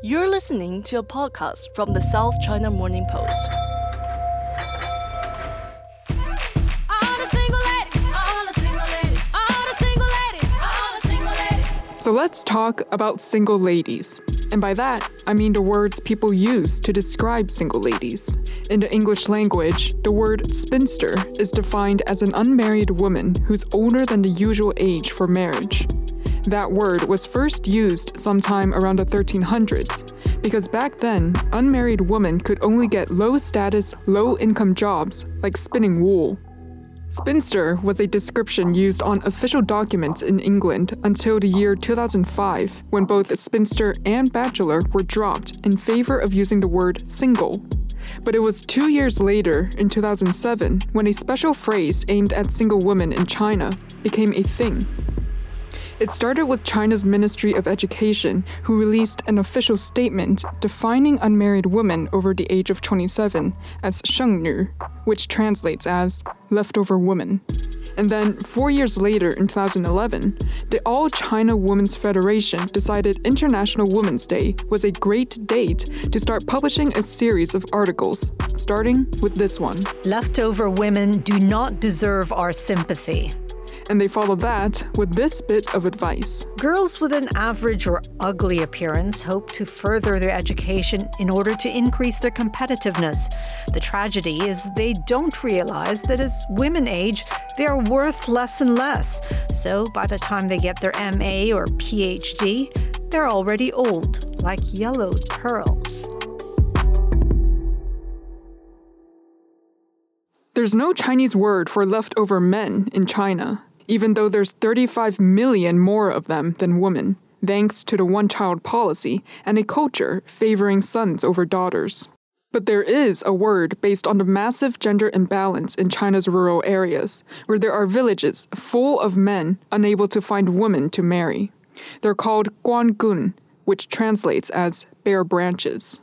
You're listening to a podcast from the South China Morning Post. So let's talk about single ladies. And by that, I mean the words people use to describe single ladies. In the English language, the word spinster is defined as an unmarried woman who's older than the usual age for marriage. That word was first used sometime around the 1300s because back then, unmarried women could only get low status, low income jobs like spinning wool. Spinster was a description used on official documents in England until the year 2005, when both spinster and bachelor were dropped in favor of using the word single. But it was two years later, in 2007, when a special phrase aimed at single women in China became a thing. It started with China's Ministry of Education, who released an official statement defining unmarried women over the age of 27 as shengnu, which translates as leftover woman. And then, four years later, in 2011, the All China Women's Federation decided International Women's Day was a great date to start publishing a series of articles, starting with this one Leftover women do not deserve our sympathy and they follow that with this bit of advice. Girls with an average or ugly appearance hope to further their education in order to increase their competitiveness. The tragedy is they don't realize that as women age, they are worth less and less. So by the time they get their MA or PhD, they're already old, like yellowed pearls. There's no Chinese word for leftover men in China even though there's 35 million more of them than women, thanks to the one child policy and a culture favoring sons over daughters. But there is a word based on the massive gender imbalance in China's rural areas, where there are villages full of men unable to find women to marry. They're called guangun, which translates as bare branches.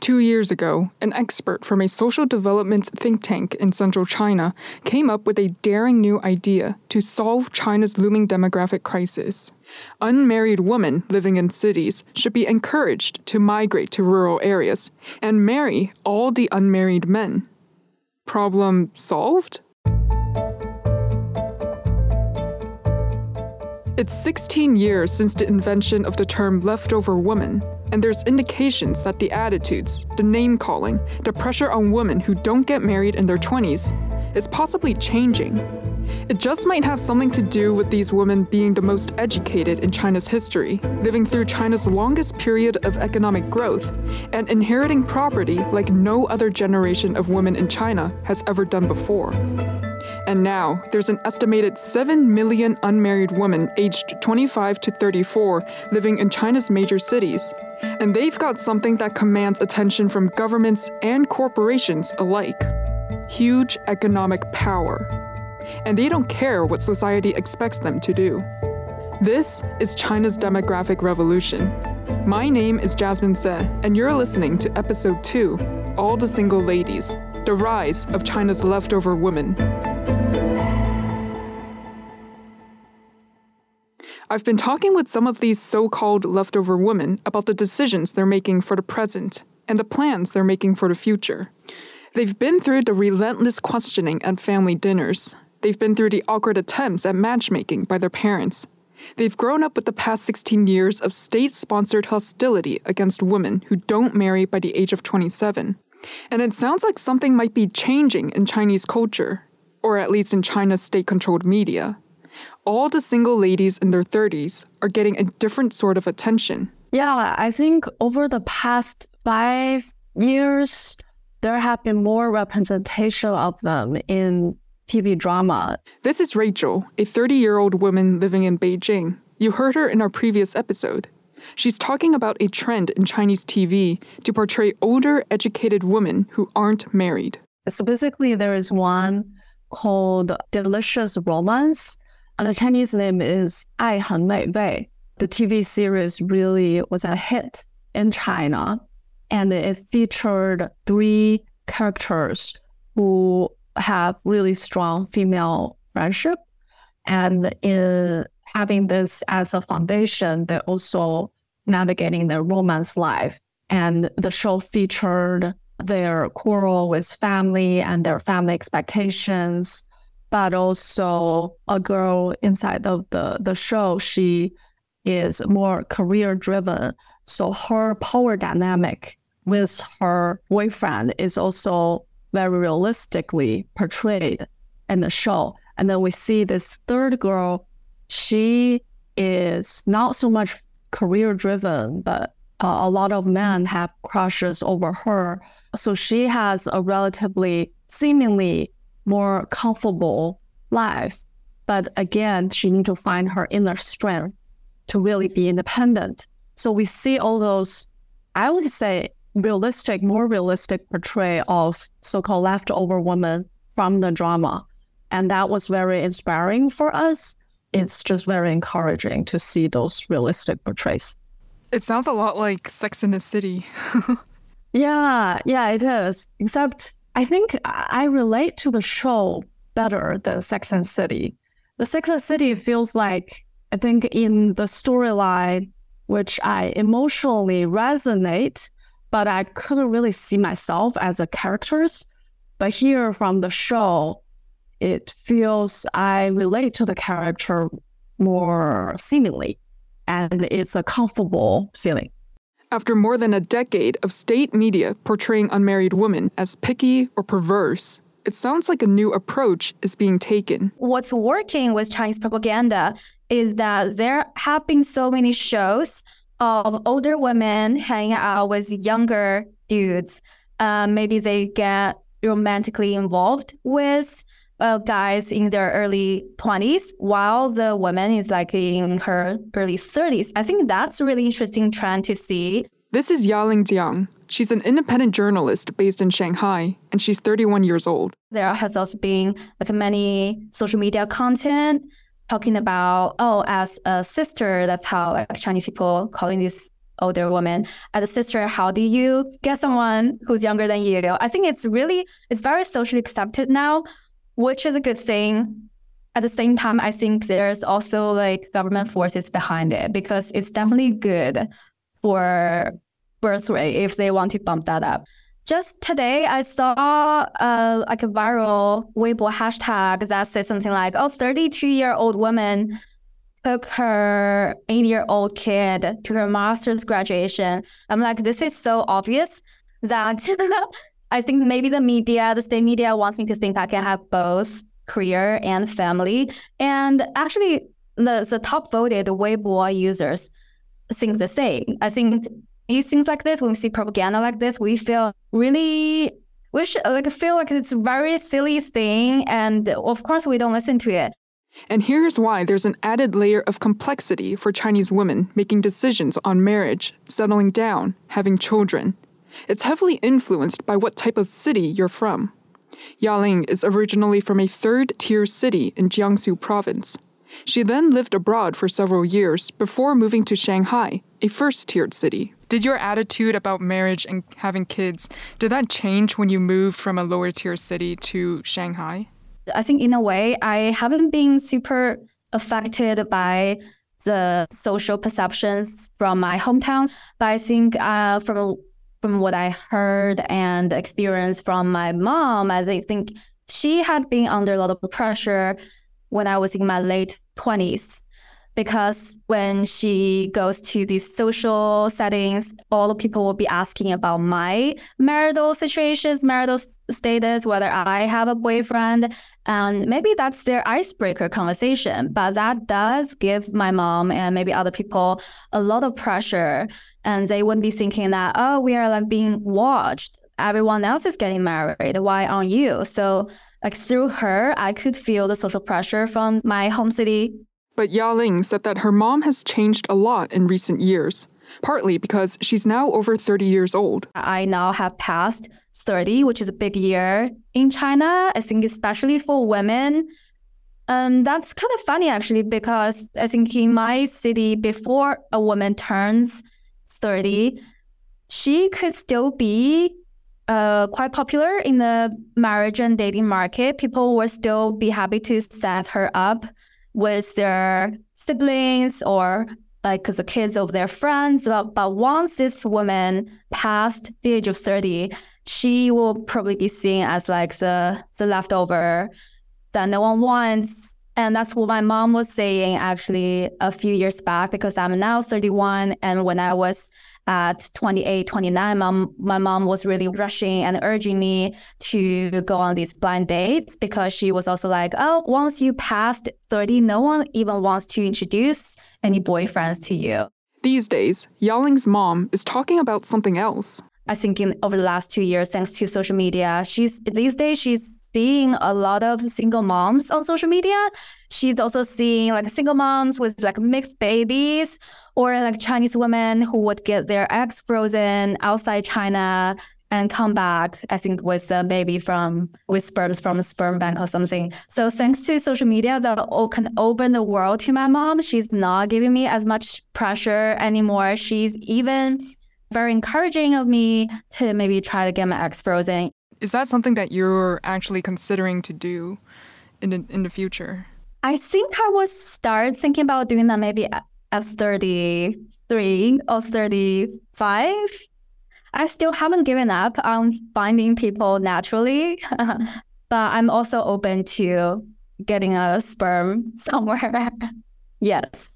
Two years ago, an expert from a social development think tank in central China came up with a daring new idea to solve China's looming demographic crisis. Unmarried women living in cities should be encouraged to migrate to rural areas and marry all the unmarried men. Problem solved? It's 16 years since the invention of the term leftover woman, and there's indications that the attitudes, the name calling, the pressure on women who don't get married in their 20s is possibly changing. It just might have something to do with these women being the most educated in China's history, living through China's longest period of economic growth, and inheriting property like no other generation of women in China has ever done before. And now, there's an estimated 7 million unmarried women aged 25 to 34 living in China's major cities. And they've got something that commands attention from governments and corporations alike huge economic power. And they don't care what society expects them to do. This is China's demographic revolution. My name is Jasmine Se, and you're listening to episode 2 All the Single Ladies The Rise of China's Leftover Women. I've been talking with some of these so called leftover women about the decisions they're making for the present and the plans they're making for the future. They've been through the relentless questioning at family dinners. They've been through the awkward attempts at matchmaking by their parents. They've grown up with the past 16 years of state sponsored hostility against women who don't marry by the age of 27. And it sounds like something might be changing in Chinese culture, or at least in China's state controlled media all the single ladies in their 30s are getting a different sort of attention. Yeah, I think over the past five years, there have been more representation of them in TV drama. This is Rachel, a 30 year old woman living in Beijing. You heard her in our previous episode. She's talking about a trend in Chinese TV to portray older, educated women who aren't married. Specifically, there is one called Delicious Romance the Chinese name is Ai Hen Mei Wei. The TV series really was a hit in China, and it featured three characters who have really strong female friendship. And in having this as a foundation, they're also navigating their romance life. And the show featured their quarrel with family and their family expectations but also a girl inside of the, the show, she is more career driven. So her power dynamic with her boyfriend is also very realistically portrayed in the show. And then we see this third girl, she is not so much career driven, but uh, a lot of men have crushes over her. So she has a relatively, seemingly more comfortable life. But again, she needs to find her inner strength to really be independent. So we see all those, I would say, realistic, more realistic portray of so-called leftover women from the drama. And that was very inspiring for us. It's just very encouraging to see those realistic portrays. It sounds a lot like Sex in the City. yeah, yeah, it is. Except I think I relate to the show better than Sex and City. The Sex and City feels like I think in the storyline, which I emotionally resonate, but I couldn't really see myself as the characters. But here from the show, it feels I relate to the character more seemingly, and it's a comfortable feeling. After more than a decade of state media portraying unmarried women as picky or perverse, it sounds like a new approach is being taken. What's working with Chinese propaganda is that there have been so many shows of older women hanging out with younger dudes. Um, maybe they get romantically involved with uh, guys in their early 20s while the woman is like in her early 30s. I think that's a really interesting trend to see. This is Yaling Jiang. She's an independent journalist based in Shanghai, and she's 31 years old. There has also been like many social media content talking about, oh, as a sister, that's how like, Chinese people calling this older woman as a sister how do you get someone who's younger than you i think it's really it's very socially accepted now which is a good thing at the same time i think there's also like government forces behind it because it's definitely good for birth rate if they want to bump that up. Just today, I saw uh, like a viral Weibo hashtag that says something like, "Oh, 32 year old woman took her eight year old kid to her master's graduation." I'm like, this is so obvious that I think maybe the media, the state media, wants me to think I can have both career and family. And actually, the the top voted Weibo users think the same. I think these things like this, when we see propaganda like this, we feel really we should like feel like it's a very silly thing, and of course we don't listen to it. And here's why there's an added layer of complexity for Chinese women making decisions on marriage, settling down, having children. It's heavily influenced by what type of city you're from. Yaling is originally from a third tier city in Jiangsu province. She then lived abroad for several years before moving to Shanghai, a first tiered city. Did your attitude about marriage and having kids, did that change when you moved from a lower tier city to Shanghai? I think in a way, I haven't been super affected by the social perceptions from my hometown, but I think uh, from from what I heard and experienced from my mom, I think she had been under a lot of pressure when I was in my late 20s. Because when she goes to these social settings, all the people will be asking about my marital situations, marital status, whether I have a boyfriend. And maybe that's their icebreaker conversation. But that does give my mom and maybe other people a lot of pressure. And they would be thinking that, oh, we are like being watched. Everyone else is getting married. Why aren't you? So like through her, I could feel the social pressure from my home city. But Yaling said that her mom has changed a lot in recent years, partly because she's now over 30 years old. I now have passed 30, which is a big year in China. I think especially for women. Um, that's kind of funny actually, because I think in my city, before a woman turns 30, she could still be uh, quite popular in the marriage and dating market. People would still be happy to set her up with their siblings or like the kids of their friends. But, but once this woman passed the age of 30, she will probably be seen as like the the leftover that no one wants. And that's what my mom was saying actually a few years back because I'm now 31. And when I was at 28, 29, mom, my mom was really rushing and urging me to go on these blind dates because she was also like, oh, once you passed 30, no one even wants to introduce any boyfriends to you. These days, Yaling's mom is talking about something else. I think in over the last two years, thanks to social media, she's these days she's seeing a lot of single moms on social media. She's also seeing like single moms with like mixed babies or like Chinese women who would get their eggs frozen outside China and come back, I think, with a baby from with sperms from a sperm bank or something. So thanks to social media that can open the world to my mom, she's not giving me as much pressure anymore. She's even very encouraging of me to maybe try to get my eggs frozen. Is that something that you're actually considering to do in the, in the future? I think I will start thinking about doing that maybe at 33 or 35. I still haven't given up on finding people naturally, but I'm also open to getting a sperm somewhere. yes.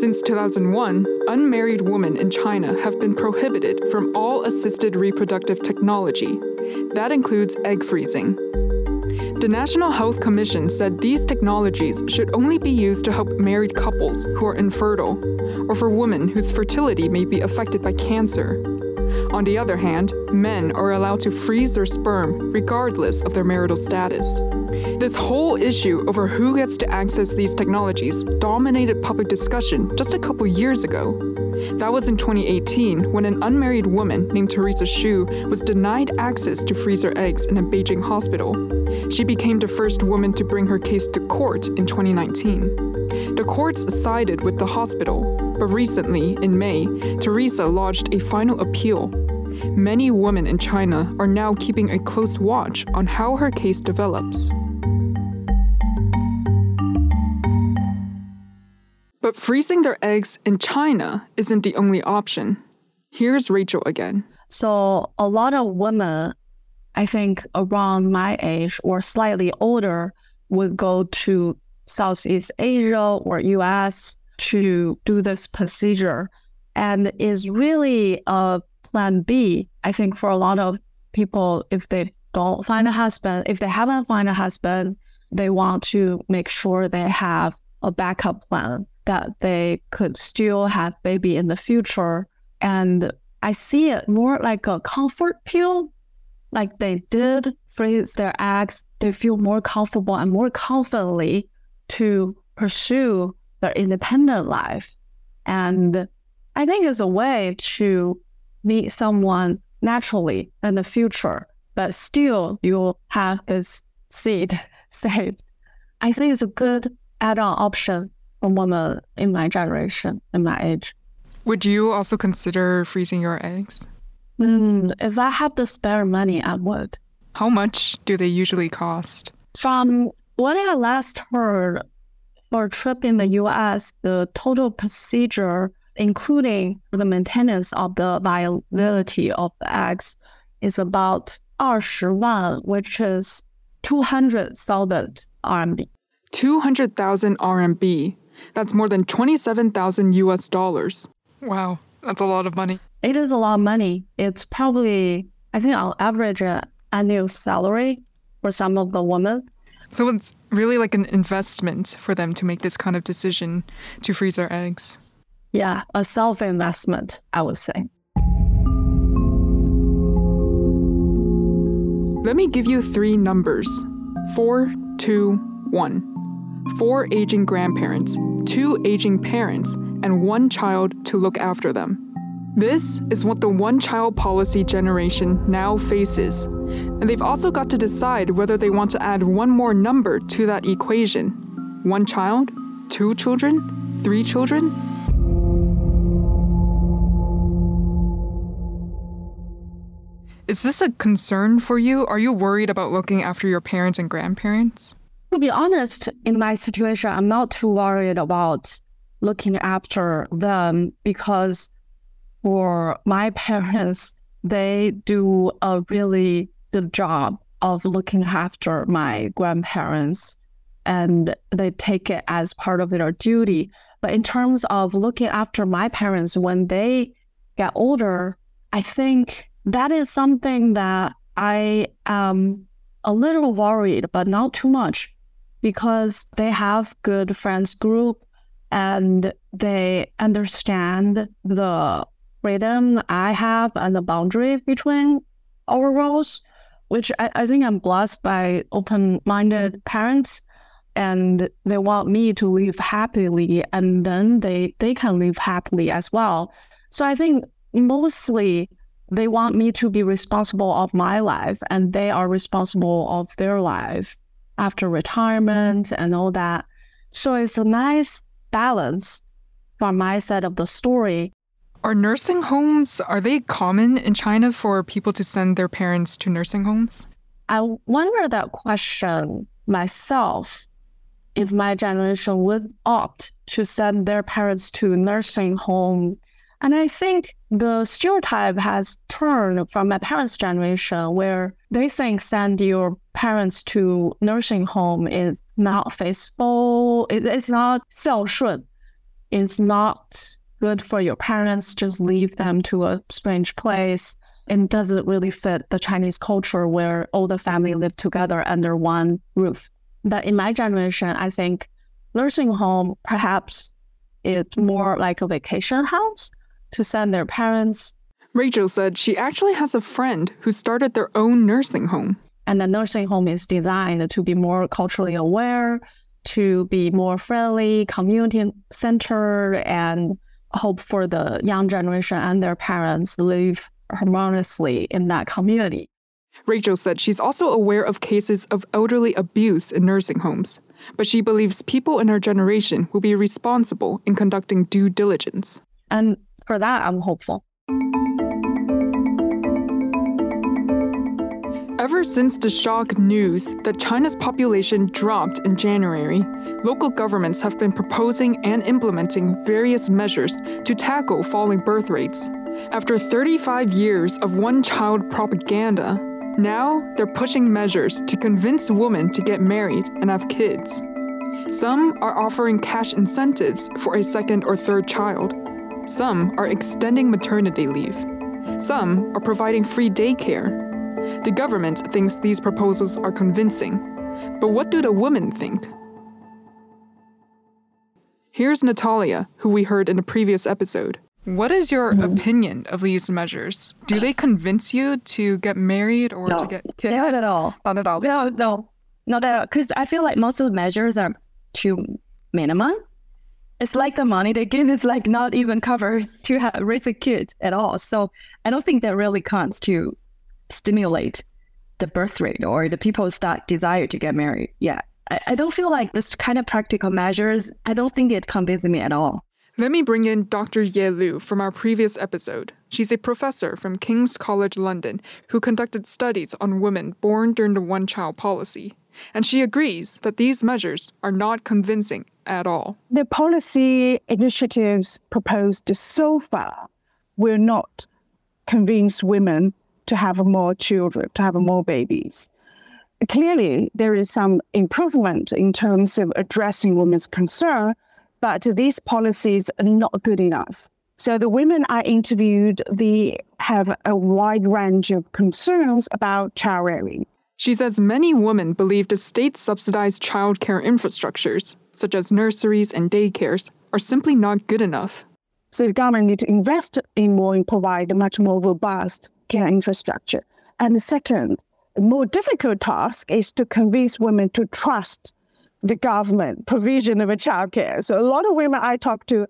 Since 2001, unmarried women in China have been prohibited from all assisted reproductive technology. That includes egg freezing. The National Health Commission said these technologies should only be used to help married couples who are infertile or for women whose fertility may be affected by cancer. On the other hand, men are allowed to freeze their sperm regardless of their marital status. This whole issue over who gets to access these technologies dominated public discussion just a couple years ago. That was in 2018 when an unmarried woman named Teresa Xu was denied access to freeze her eggs in a Beijing hospital. She became the first woman to bring her case to court in 2019. The courts sided with the hospital, but recently, in May, Teresa lodged a final appeal Many women in China are now keeping a close watch on how her case develops. But freezing their eggs in China isn't the only option. Here's Rachel again. So, a lot of women, I think around my age or slightly older, would go to Southeast Asia or US to do this procedure. And is really a plan B, I think for a lot of people, if they don't find a husband, if they haven't found a husband, they want to make sure they have a backup plan that they could still have baby in the future. And I see it more like a comfort pill. Like they did freeze their eggs, they feel more comfortable and more confidently to pursue their independent life. And I think it's a way to meet someone naturally in the future, but still you have this seed saved. I think it's a good add-on option for women in my generation, in my age. Would you also consider freezing your eggs? Mm, if I have the spare money, I would. How much do they usually cost? From what I last heard, for a trip in the US, the total procedure including the maintenance of the viability of the eggs, is about 20万, which is 200,000 RMB. 200,000 RMB. That's more than 27,000 US dollars. Wow, that's a lot of money. It is a lot of money. It's probably, I think, on average, an annual salary for some of the women. So it's really like an investment for them to make this kind of decision to freeze their eggs. Yeah, a self investment, I would say. Let me give you three numbers four, two, one. Four aging grandparents, two aging parents, and one child to look after them. This is what the one child policy generation now faces. And they've also got to decide whether they want to add one more number to that equation one child, two children, three children. Is this a concern for you? Are you worried about looking after your parents and grandparents? To be honest, in my situation, I'm not too worried about looking after them because for my parents, they do a really good job of looking after my grandparents and they take it as part of their duty. But in terms of looking after my parents when they get older, I think that is something that I am a little worried, but not too much because they have good friends group and they understand the freedom I have and the boundary between our roles, which I, I think I'm blessed by open minded parents and they want me to live happily and then they, they can live happily as well. So I think mostly they want me to be responsible of my life and they are responsible of their life after retirement mm-hmm. and all that. So it's a nice balance from my side of the story. Are nursing homes are they common in China for people to send their parents to nursing homes? I wonder that question myself if my generation would opt to send their parents to nursing home. And I think the stereotype has turned from my parents' generation where they think send your parents to nursing home is not faithful. It, it's not 孝顺. It's not good for your parents. Just leave them to a strange place. And doesn't really fit the Chinese culture where all the family live together under one roof. But in my generation, I think nursing home perhaps is more like a vacation house to send their parents. Rachel said she actually has a friend who started their own nursing home. And the nursing home is designed to be more culturally aware, to be more friendly, community centered, and hope for the young generation and their parents live harmoniously in that community. Rachel said she's also aware of cases of elderly abuse in nursing homes, but she believes people in her generation will be responsible in conducting due diligence. And for that, I'm hopeful. Ever since the shock news that China's population dropped in January, local governments have been proposing and implementing various measures to tackle falling birth rates. After 35 years of one child propaganda, now they're pushing measures to convince women to get married and have kids. Some are offering cash incentives for a second or third child. Some are extending maternity leave. Some are providing free daycare. The government thinks these proposals are convincing. But what do the women think? Here's Natalia, who we heard in a previous episode. What is your mm-hmm. opinion of these measures? Do they convince you to get married or no, to get kids? Not at all. Not at all. No, no, not at all. Because I feel like most of the measures are too minimum. It's like the money they give is like not even covered to have, raise a kid at all. So I don't think that really counts to stimulate the birth rate or the people's that desire to get married. Yeah. I, I don't feel like this kind of practical measures, I don't think it convinces me at all. Let me bring in Dr. Ye Liu from our previous episode. She's a professor from King's College London who conducted studies on women born during the one child policy. And she agrees that these measures are not convincing at all. The policy initiatives proposed so far will not convince women to have more children, to have more babies. Clearly, there is some improvement in terms of addressing women's concern, but these policies are not good enough. So the women I interviewed, they have a wide range of concerns about child rearing. She says many women believe the state subsidized childcare infrastructures, such as nurseries and daycares, are simply not good enough. So the government need to invest in more and provide a much more robust care infrastructure. And the second, more difficult task is to convince women to trust the government provision of a childcare. So a lot of women I talk to,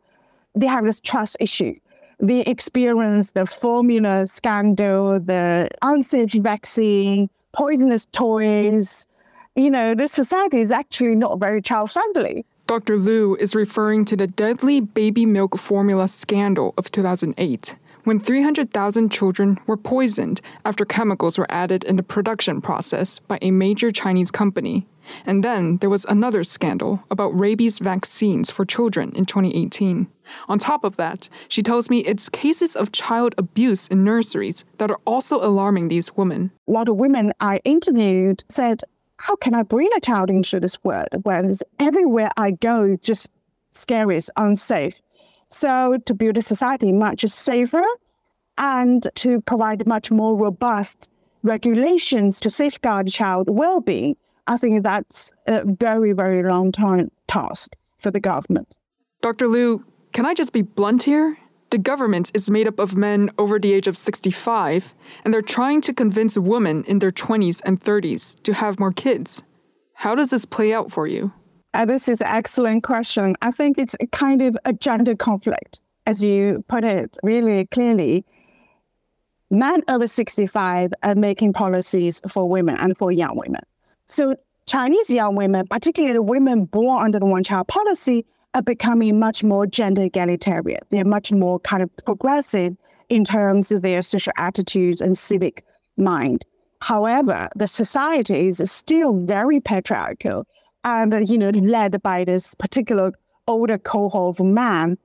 they have this trust issue. They experience the formula scandal, the unsafe vaccine, poisonous toys. You know, the society is actually not very child friendly. Dr. Liu is referring to the deadly baby milk formula scandal of 2008, when 300,000 children were poisoned after chemicals were added in the production process by a major Chinese company. And then there was another scandal about rabies vaccines for children in 2018. On top of that, she tells me it's cases of child abuse in nurseries that are also alarming these women. A lot of women I interviewed said, How can I bring a child into this world when everywhere I go just scary, unsafe? So, to build a society much safer and to provide much more robust regulations to safeguard child well being, I think that's a very, very long time task for the government. Dr. Liu, can I just be blunt here? The government is made up of men over the age of 65, and they're trying to convince women in their 20s and 30s to have more kids. How does this play out for you? Uh, this is an excellent question. I think it's kind of a gender conflict, as you put it really clearly. Men over 65 are making policies for women and for young women. So Chinese young women, particularly the women born under the one child policy, are becoming much more gender egalitarian. They're much more kind of progressive in terms of their social attitudes and civic mind. However, the society is still very patriarchal and, uh, you know, led by this particular older cohort of men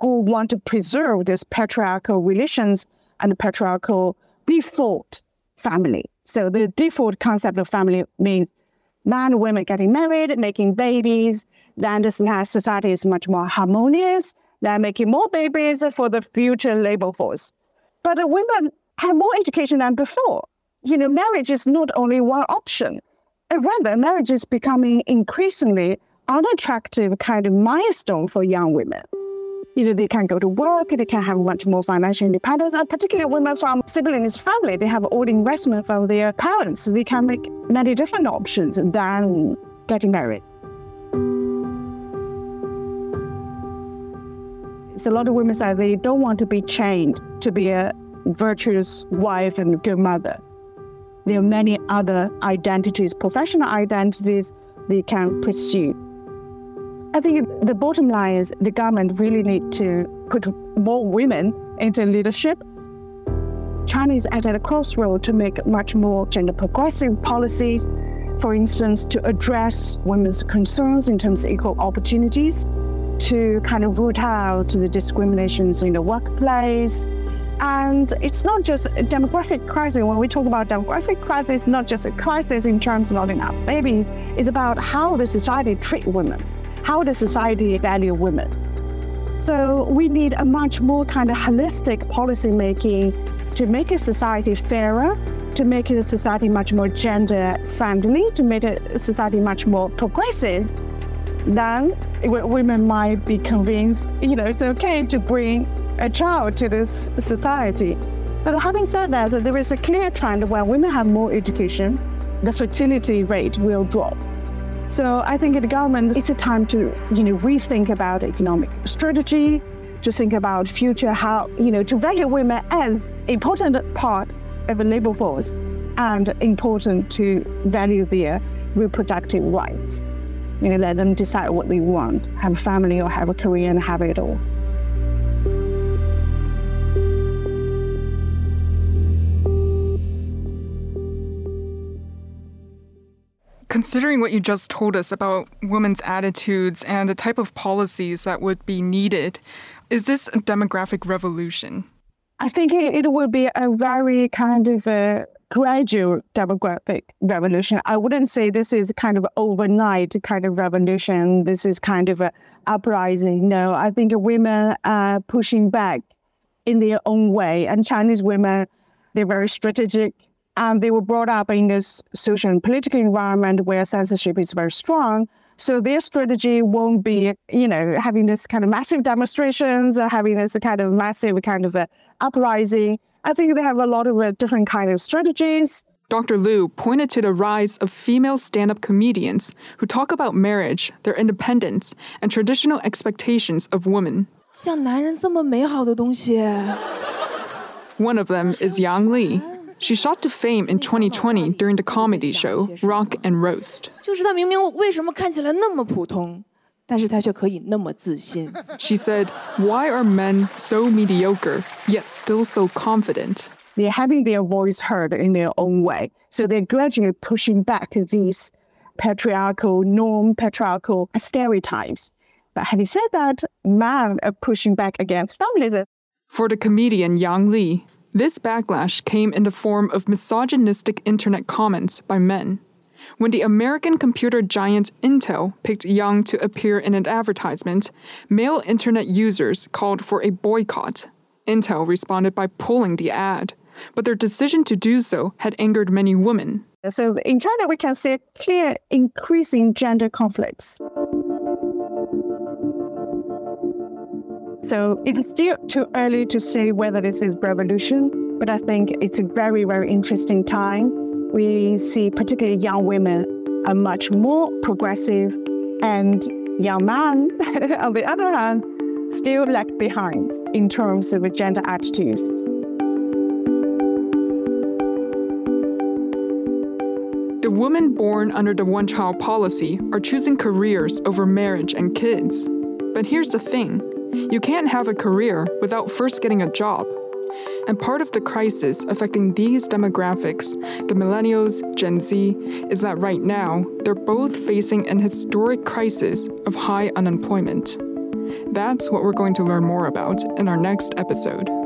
who want to preserve this patriarchal relations and patriarchal default family. So the default concept of family means man women getting married, making babies, then this society is much more harmonious. They're making more babies for the future labor force. But women have more education than before. You know, marriage is not only one option. Uh, rather, marriage is becoming increasingly unattractive kind of milestone for young women you know, they can go to work, they can have much more financial independence, and particularly women from siblings family, they have all the investment from their parents. They can make many different options than getting married. So a lot of women say they don't want to be chained to be a virtuous wife and good mother. There are many other identities, professional identities they can pursue. I think the bottom line is the government really need to put more women into leadership. China is at a crossroad to make much more gender progressive policies, for instance, to address women's concerns in terms of equal opportunities, to kind of root out the discriminations in the workplace. And it's not just a demographic crisis. When we talk about demographic crisis, it's not just a crisis in terms of not enough baby. It's about how the society treat women how the society value women? So we need a much more kind of holistic policy making to make a society fairer, to make a society much more gender friendly, to make a society much more progressive. Then women might be convinced, you know, it's okay to bring a child to this society. But having said that, there is a clear trend where women have more education, the fertility rate will drop. So I think the government, it's a time to, you know, rethink about economic strategy, to think about future how, you know, to value women as important part of the labor force and important to value their reproductive rights. You know, let them decide what they want, have a family or have a career and have it all. Considering what you just told us about women's attitudes and the type of policies that would be needed, is this a demographic revolution? I think it, it will be a very kind of a gradual demographic revolution. I wouldn't say this is kind of overnight kind of revolution. This is kind of a uprising. No, I think women are pushing back in their own way, and Chinese women they're very strategic and they were brought up in this social and political environment where censorship is very strong. So their strategy won't be, you know, having this kind of massive demonstrations, or having this kind of massive kind of a uprising. I think they have a lot of uh, different kind of strategies. Dr. Liu pointed to the rise of female stand up comedians who talk about marriage, their independence, and traditional expectations of women. One of them is Yang Li, she shot to fame in 2020 during the comedy show Rock and Roast. She said, Why are men so mediocre yet still so confident? They're having their voice heard in their own way. So they're gradually pushing back these patriarchal, norm patriarchal stereotypes. But having said that, men are pushing back against feminism. For the comedian Yang Li, this backlash came in the form of misogynistic internet comments by men. When the American computer giant Intel picked Yang to appear in an advertisement, male internet users called for a boycott. Intel responded by pulling the ad, but their decision to do so had angered many women. So in China, we can see clear increasing gender conflicts. So it's still too early to say whether this is revolution, but I think it's a very, very interesting time. We see particularly young women are much more progressive and young men, on the other hand, still lag behind in terms of gender attitudes. The women born under the one child policy are choosing careers over marriage and kids. But here's the thing you can't have a career without first getting a job. And part of the crisis affecting these demographics, the millennials, Gen Z, is that right now they're both facing an historic crisis of high unemployment. That's what we're going to learn more about in our next episode.